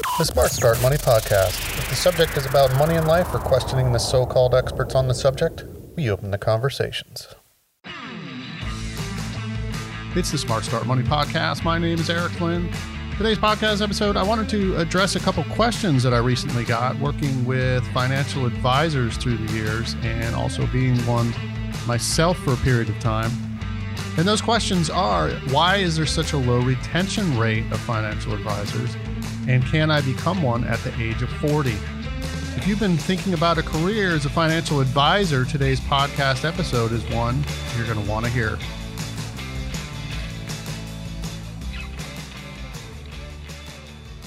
The Smart Start Money Podcast. If the subject is about money in life or questioning the so called experts on the subject, we open the conversations. It's the Smart Start Money Podcast. My name is Eric Flynn. Today's podcast episode, I wanted to address a couple questions that I recently got working with financial advisors through the years and also being one myself for a period of time. And those questions are why is there such a low retention rate of financial advisors? And can I become one at the age of 40? If you've been thinking about a career as a financial advisor, today's podcast episode is one you're going to want to hear.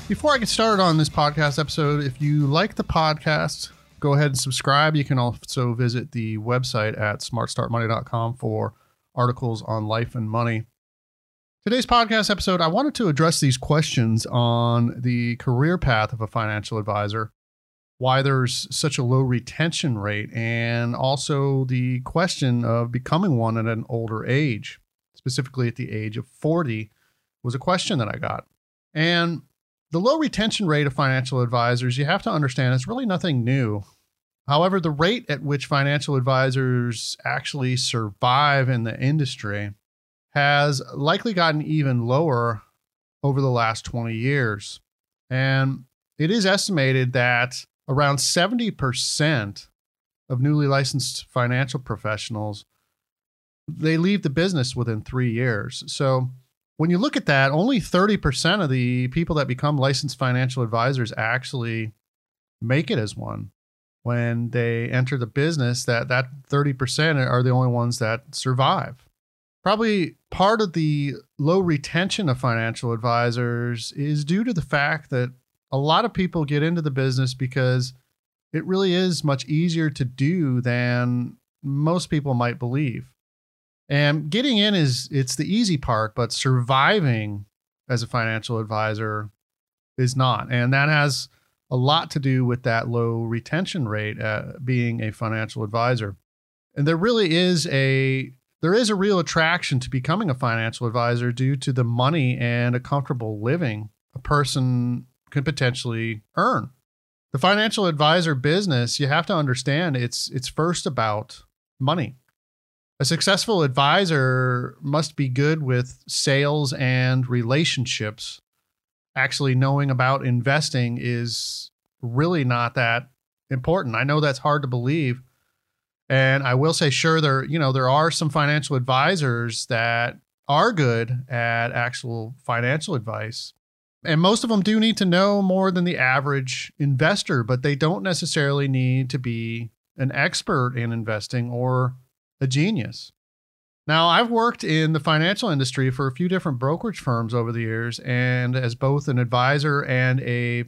Before I get started on this podcast episode, if you like the podcast, go ahead and subscribe. You can also visit the website at smartstartmoney.com for articles on life and money. Today's podcast episode, I wanted to address these questions on the career path of a financial advisor, why there's such a low retention rate, and also the question of becoming one at an older age, specifically at the age of 40, was a question that I got. And the low retention rate of financial advisors, you have to understand, it's really nothing new. However, the rate at which financial advisors actually survive in the industry has likely gotten even lower over the last 20 years. And it is estimated that around 70% of newly licensed financial professionals they leave the business within 3 years. So when you look at that, only 30% of the people that become licensed financial advisors actually make it as one. When they enter the business, that that 30% are the only ones that survive. Probably part of the low retention of financial advisors is due to the fact that a lot of people get into the business because it really is much easier to do than most people might believe. And getting in is it's the easy part, but surviving as a financial advisor is not. And that has a lot to do with that low retention rate being a financial advisor. And there really is a there is a real attraction to becoming a financial advisor due to the money and a comfortable living a person could potentially earn. The financial advisor business, you have to understand it's it's first about money. A successful advisor must be good with sales and relationships. Actually, knowing about investing is really not that important. I know that's hard to believe. And I will say, sure, there, you know, there are some financial advisors that are good at actual financial advice. And most of them do need to know more than the average investor, but they don't necessarily need to be an expert in investing or a genius. Now, I've worked in the financial industry for a few different brokerage firms over the years, and as both an advisor and a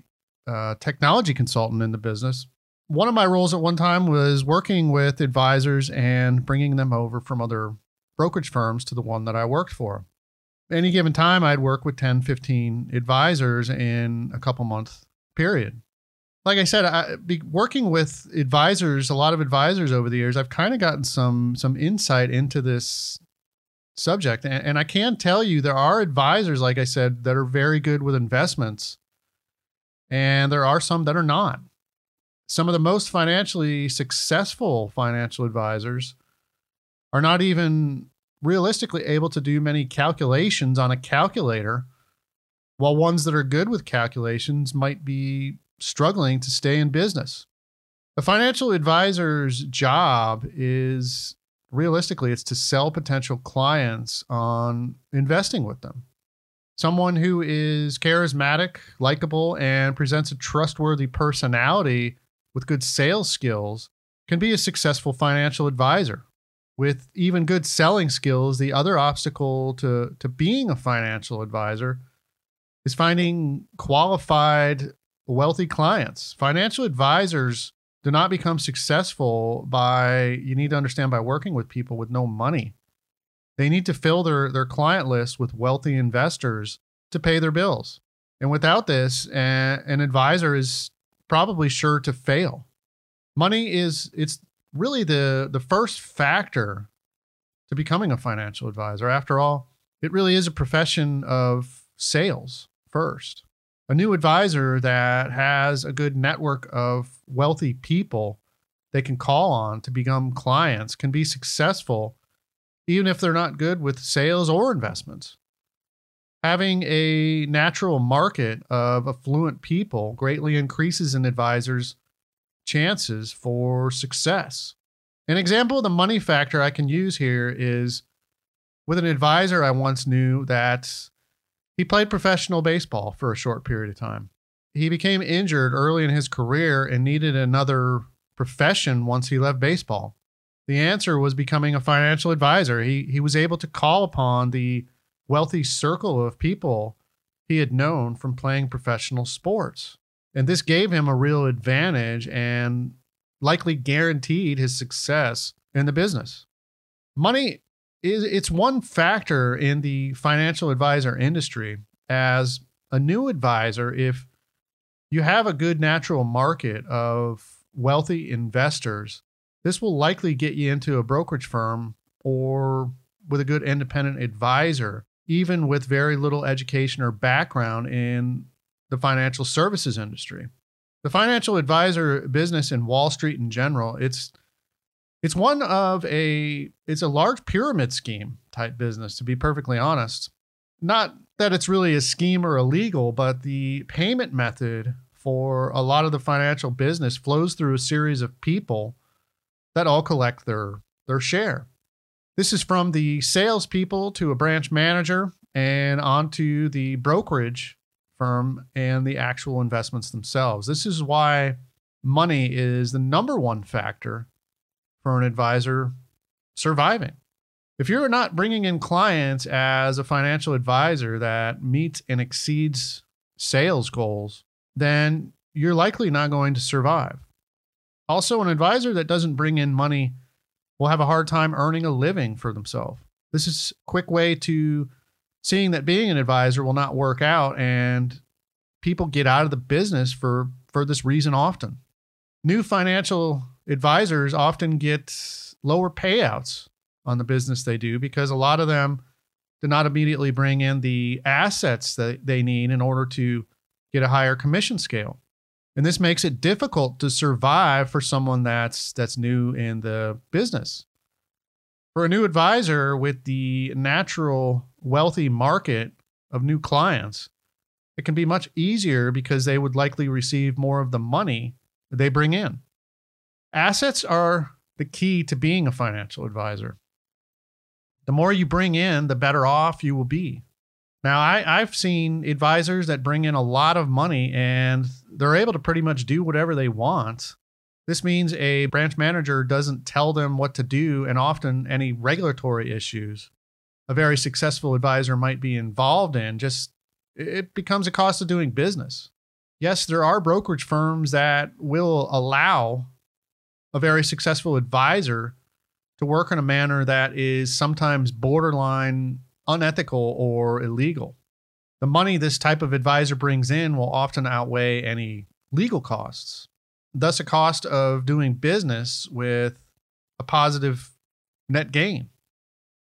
uh, technology consultant in the business. One of my roles at one time was working with advisors and bringing them over from other brokerage firms to the one that I worked for. Any given time, I'd work with 10, 15 advisors in a couple month period like I said, I, be working with advisors, a lot of advisors over the years, I've kind of gotten some some insight into this subject, and, and I can tell you there are advisors, like I said, that are very good with investments, and there are some that are not. Some of the most financially successful financial advisors are not even realistically able to do many calculations on a calculator, while ones that are good with calculations might be struggling to stay in business. A financial advisor's job is realistically it's to sell potential clients on investing with them. Someone who is charismatic, likable, and presents a trustworthy personality with good sales skills can be a successful financial advisor. With even good selling skills, the other obstacle to, to being a financial advisor is finding qualified wealthy clients. Financial advisors do not become successful by, you need to understand, by working with people with no money. They need to fill their, their client list with wealthy investors to pay their bills. And without this, an advisor is probably sure to fail. Money is, it's really the, the first factor to becoming a financial advisor. After all, it really is a profession of sales first. A new advisor that has a good network of wealthy people they can call on to become clients can be successful even if they're not good with sales or investments. Having a natural market of affluent people greatly increases an advisor's chances for success. An example of the money factor I can use here is with an advisor I once knew that he played professional baseball for a short period of time. He became injured early in his career and needed another profession once he left baseball. The answer was becoming a financial advisor. He he was able to call upon the wealthy circle of people he had known from playing professional sports. And this gave him a real advantage and likely guaranteed his success in the business. Money is it's one factor in the financial advisor industry as a new advisor if you have a good natural market of wealthy investors this will likely get you into a brokerage firm or with a good independent advisor even with very little education or background in the financial services industry. The financial advisor business in wall street in general it's it's one of a it's a large pyramid scheme type business to be perfectly honest. Not that it's really a scheme or illegal but the payment method for a lot of the financial business flows through a series of people that all collect their their share this is from the salespeople to a branch manager and onto the brokerage firm and the actual investments themselves this is why money is the number one factor for an advisor surviving. If you're not bringing in clients as a financial advisor that meets and exceeds sales goals, then you're likely not going to survive. Also, an advisor that doesn't bring in money will have a hard time earning a living for themselves. This is a quick way to seeing that being an advisor will not work out and people get out of the business for for this reason often. New financial advisors often get lower payouts on the business they do because a lot of them do not immediately bring in the assets that they need in order to get a higher commission scale. And this makes it difficult to survive for someone that's that's new in the business. For a new advisor with the natural wealthy market of new clients, it can be much easier because they would likely receive more of the money they bring in. Assets are the key to being a financial advisor. The more you bring in, the better off you will be. Now, I, I've seen advisors that bring in a lot of money and they're able to pretty much do whatever they want. This means a branch manager doesn't tell them what to do, and often any regulatory issues a very successful advisor might be involved in just it becomes a cost of doing business. Yes, there are brokerage firms that will allow a very successful advisor to work in a manner that is sometimes borderline unethical or illegal. The money this type of advisor brings in will often outweigh any legal costs, thus, a cost of doing business with a positive net gain.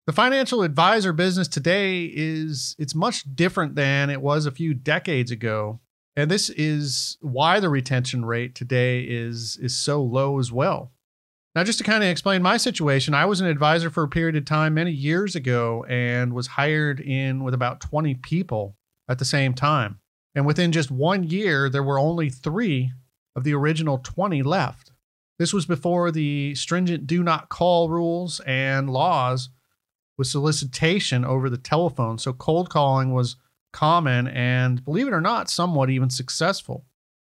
The financial advisor business today is it's much different than it was a few decades ago and this is why the retention rate today is is so low as well. Now, just to kind of explain my situation, I was an advisor for a period of time many years ago and was hired in with about 20 people at the same time. And within just one year, there were only three of the original 20 left. This was before the stringent do not call rules and laws with solicitation over the telephone. So cold calling was common and, believe it or not, somewhat even successful.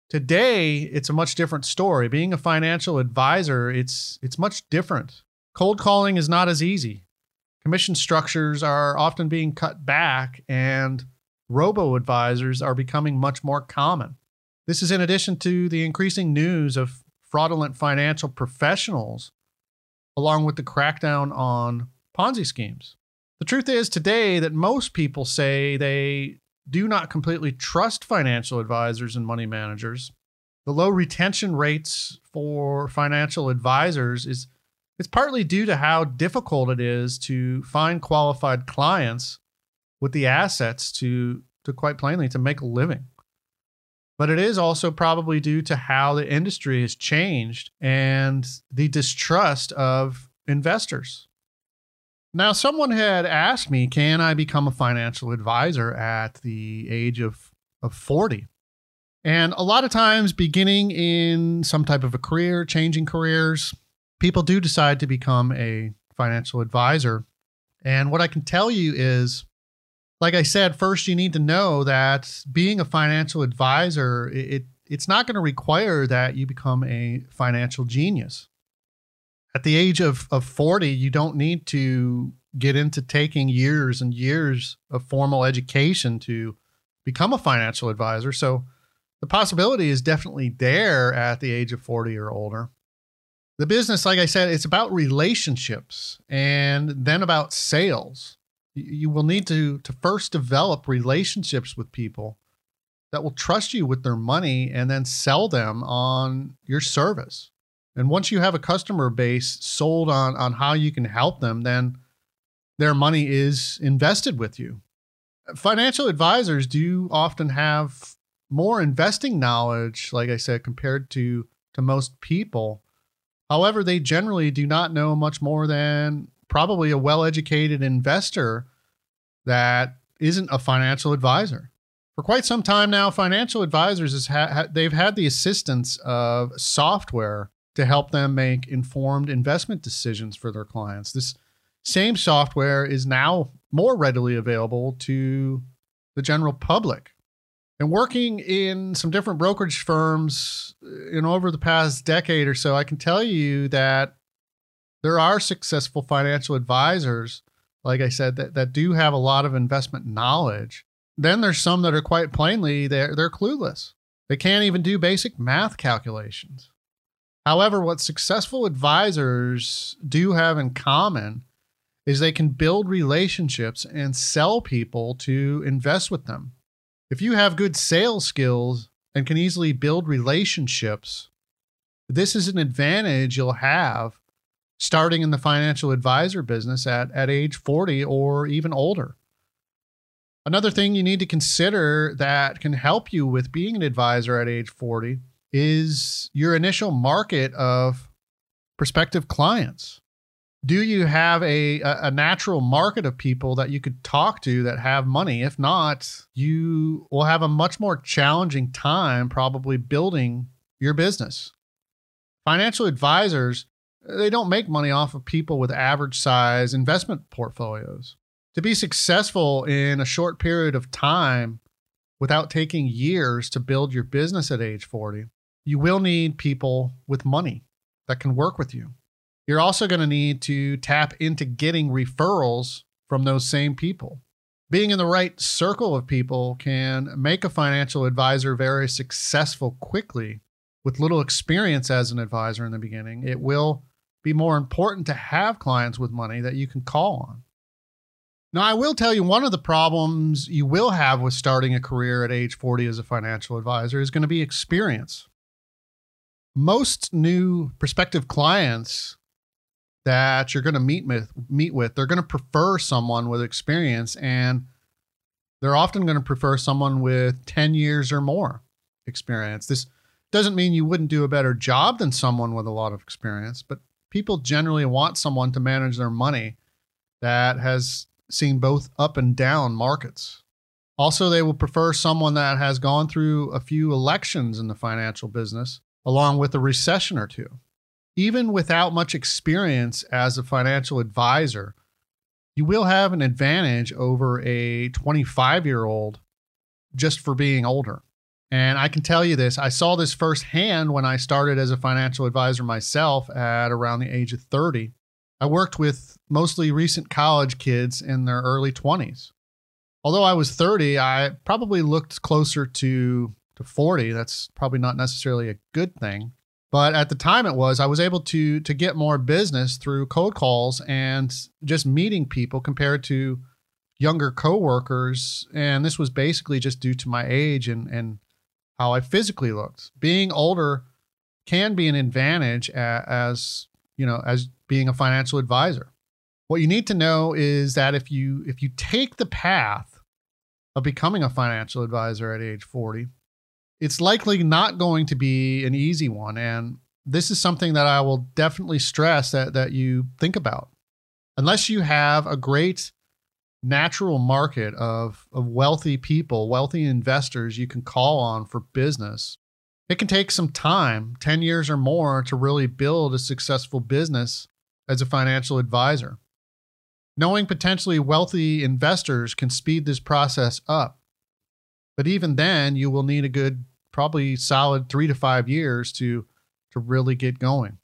Today, it's a much different story. Being a financial advisor, it's it's much different. Cold calling is not as easy. Commission structures are often being cut back and robo advisors are becoming much more common. This is in addition to the increasing news of fraudulent financial professionals along with the crackdown on Ponzi schemes. The truth is today that most people say they do not completely trust financial advisors and money managers. The low retention rates for financial advisors is it's partly due to how difficult it is to find qualified clients with the assets to to quite plainly to make a living. but it is also probably due to how the industry has changed and the distrust of investors. Now, someone had asked me, can I become a financial advisor at the age of, of 40? And a lot of times, beginning in some type of a career, changing careers, people do decide to become a financial advisor. And what I can tell you is, like I said, first you need to know that being a financial advisor, it, it's not going to require that you become a financial genius. At the age of, of 40, you don't need to get into taking years and years of formal education to become a financial advisor. So the possibility is definitely there at the age of 40 or older. The business, like I said, it's about relationships and then about sales. You will need to, to first develop relationships with people that will trust you with their money and then sell them on your service. And once you have a customer base sold on, on how you can help them, then their money is invested with you. Financial advisors do often have more investing knowledge, like I said, compared to to most people. However, they generally do not know much more than probably a well-educated investor that isn't a financial advisor. For quite some time now, financial advisors has ha- they've had the assistance of software to help them make informed investment decisions for their clients. This same software is now more readily available to the general public. And working in some different brokerage firms uh, in over the past decade or so, I can tell you that there are successful financial advisors, like I said, that, that do have a lot of investment knowledge. Then there's some that are quite plainly they're they're clueless. They can't even do basic math calculations. However, what successful advisors do have in common is they can build relationships and sell people to invest with them. If you have good sales skills and can easily build relationships, this is an advantage you'll have starting in the financial advisor business at, at age 40 or even older. Another thing you need to consider that can help you with being an advisor at age 40 is your initial market of prospective clients do you have a, a natural market of people that you could talk to that have money? If not, you will have a much more challenging time probably building your business. Financial advisors, they don't make money off of people with average size investment portfolios. To be successful in a short period of time without taking years to build your business at age 40, you will need people with money that can work with you. You're also going to need to tap into getting referrals from those same people. Being in the right circle of people can make a financial advisor very successful quickly with little experience as an advisor in the beginning. It will be more important to have clients with money that you can call on. Now, I will tell you one of the problems you will have with starting a career at age 40 as a financial advisor is going to be experience. Most new prospective clients that you're going to meet with meet with they're going to prefer someone with experience and they're often going to prefer someone with 10 years or more experience this doesn't mean you wouldn't do a better job than someone with a lot of experience but people generally want someone to manage their money that has seen both up and down markets also they will prefer someone that has gone through a few elections in the financial business along with a recession or two even without much experience as a financial advisor, you will have an advantage over a 25 year old just for being older. And I can tell you this I saw this firsthand when I started as a financial advisor myself at around the age of 30. I worked with mostly recent college kids in their early 20s. Although I was 30, I probably looked closer to, to 40. That's probably not necessarily a good thing. But at the time it was, I was able to to get more business through cold calls and just meeting people compared to younger coworkers. And this was basically just due to my age and and how I physically looked. Being older can be an advantage as you know as being a financial advisor. What you need to know is that if you if you take the path of becoming a financial advisor at age 40, it's likely not going to be an easy one. And this is something that I will definitely stress that, that you think about. Unless you have a great natural market of, of wealthy people, wealthy investors you can call on for business, it can take some time 10 years or more to really build a successful business as a financial advisor. Knowing potentially wealthy investors can speed this process up. But even then, you will need a good, probably solid three to five years to, to really get going.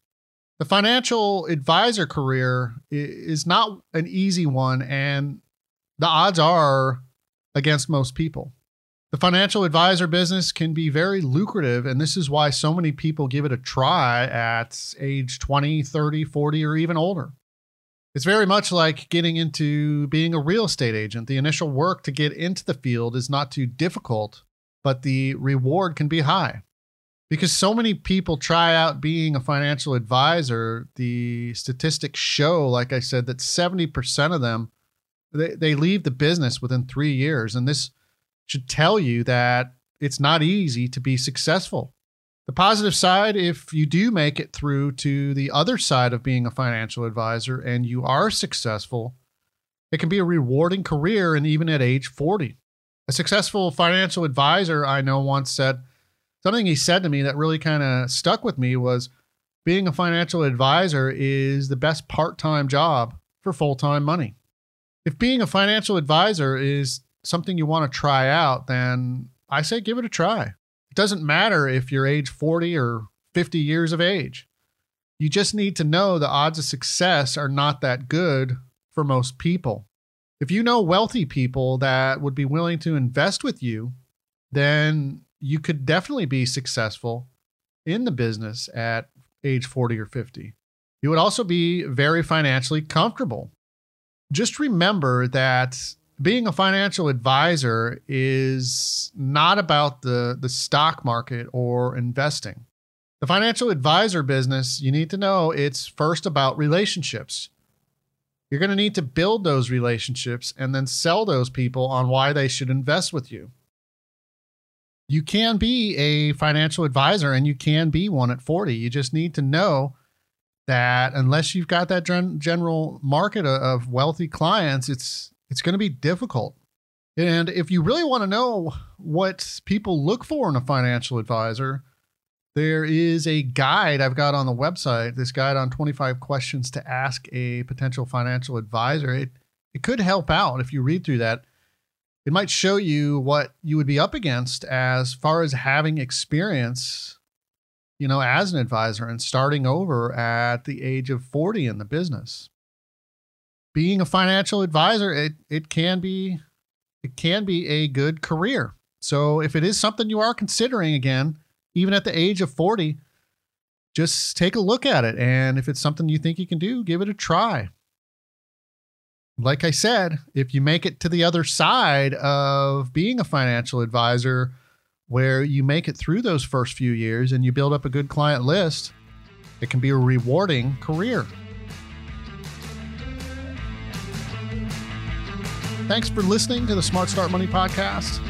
The financial advisor career is not an easy one, and the odds are against most people. The financial advisor business can be very lucrative, and this is why so many people give it a try at age 20, 30, 40, or even older. It's very much like getting into being a real estate agent. The initial work to get into the field is not too difficult, but the reward can be high. Because so many people try out being a financial advisor, the statistics show, like I said, that 70% of them they, they leave the business within three years. And this should tell you that it's not easy to be successful. The positive side, if you do make it through to the other side of being a financial advisor and you are successful, it can be a rewarding career and even at age 40. A successful financial advisor I know once said something he said to me that really kind of stuck with me was being a financial advisor is the best part time job for full time money. If being a financial advisor is something you want to try out, then I say give it a try. It doesn't matter if you're age 40 or 50 years of age. You just need to know the odds of success are not that good for most people. If you know wealthy people that would be willing to invest with you, then you could definitely be successful in the business at age 40 or 50. You would also be very financially comfortable. Just remember that being a financial advisor is not about the, the stock market or investing. The financial advisor business, you need to know it's first about relationships. You're going to need to build those relationships and then sell those people on why they should invest with you. You can be a financial advisor and you can be one at 40. You just need to know that unless you've got that gen- general market of wealthy clients, it's it's going to be difficult. And if you really want to know what people look for in a financial advisor, there is a guide I've got on the website, this guide on 25 questions to ask a potential financial advisor. It, it could help out if you read through that. It might show you what you would be up against as far as having experience, you know, as an advisor and starting over at the age of 40 in the business being a financial advisor, it it can be it can be a good career. So if it is something you are considering again, even at the age of 40, just take a look at it and if it's something you think you can do, give it a try. Like I said, if you make it to the other side of being a financial advisor where you make it through those first few years and you build up a good client list, it can be a rewarding career. Thanks for listening to the Smart Start Money podcast.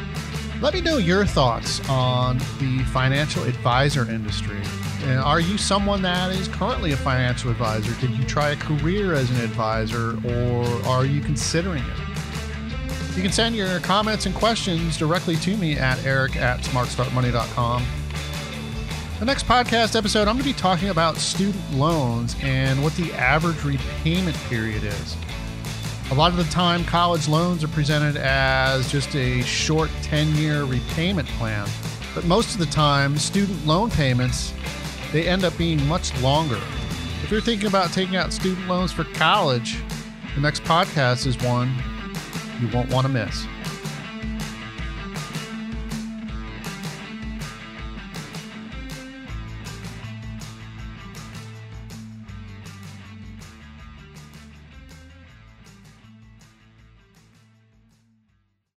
Let me know your thoughts on the financial advisor industry. And are you someone that is currently a financial advisor? Did you try a career as an advisor or are you considering it? You can send your comments and questions directly to me at eric at smartstartmoney.com. The next podcast episode, I'm going to be talking about student loans and what the average repayment period is. A lot of the time, college loans are presented as just a short 10 year repayment plan. But most of the time, student loan payments, they end up being much longer. If you're thinking about taking out student loans for college, the next podcast is one you won't want to miss.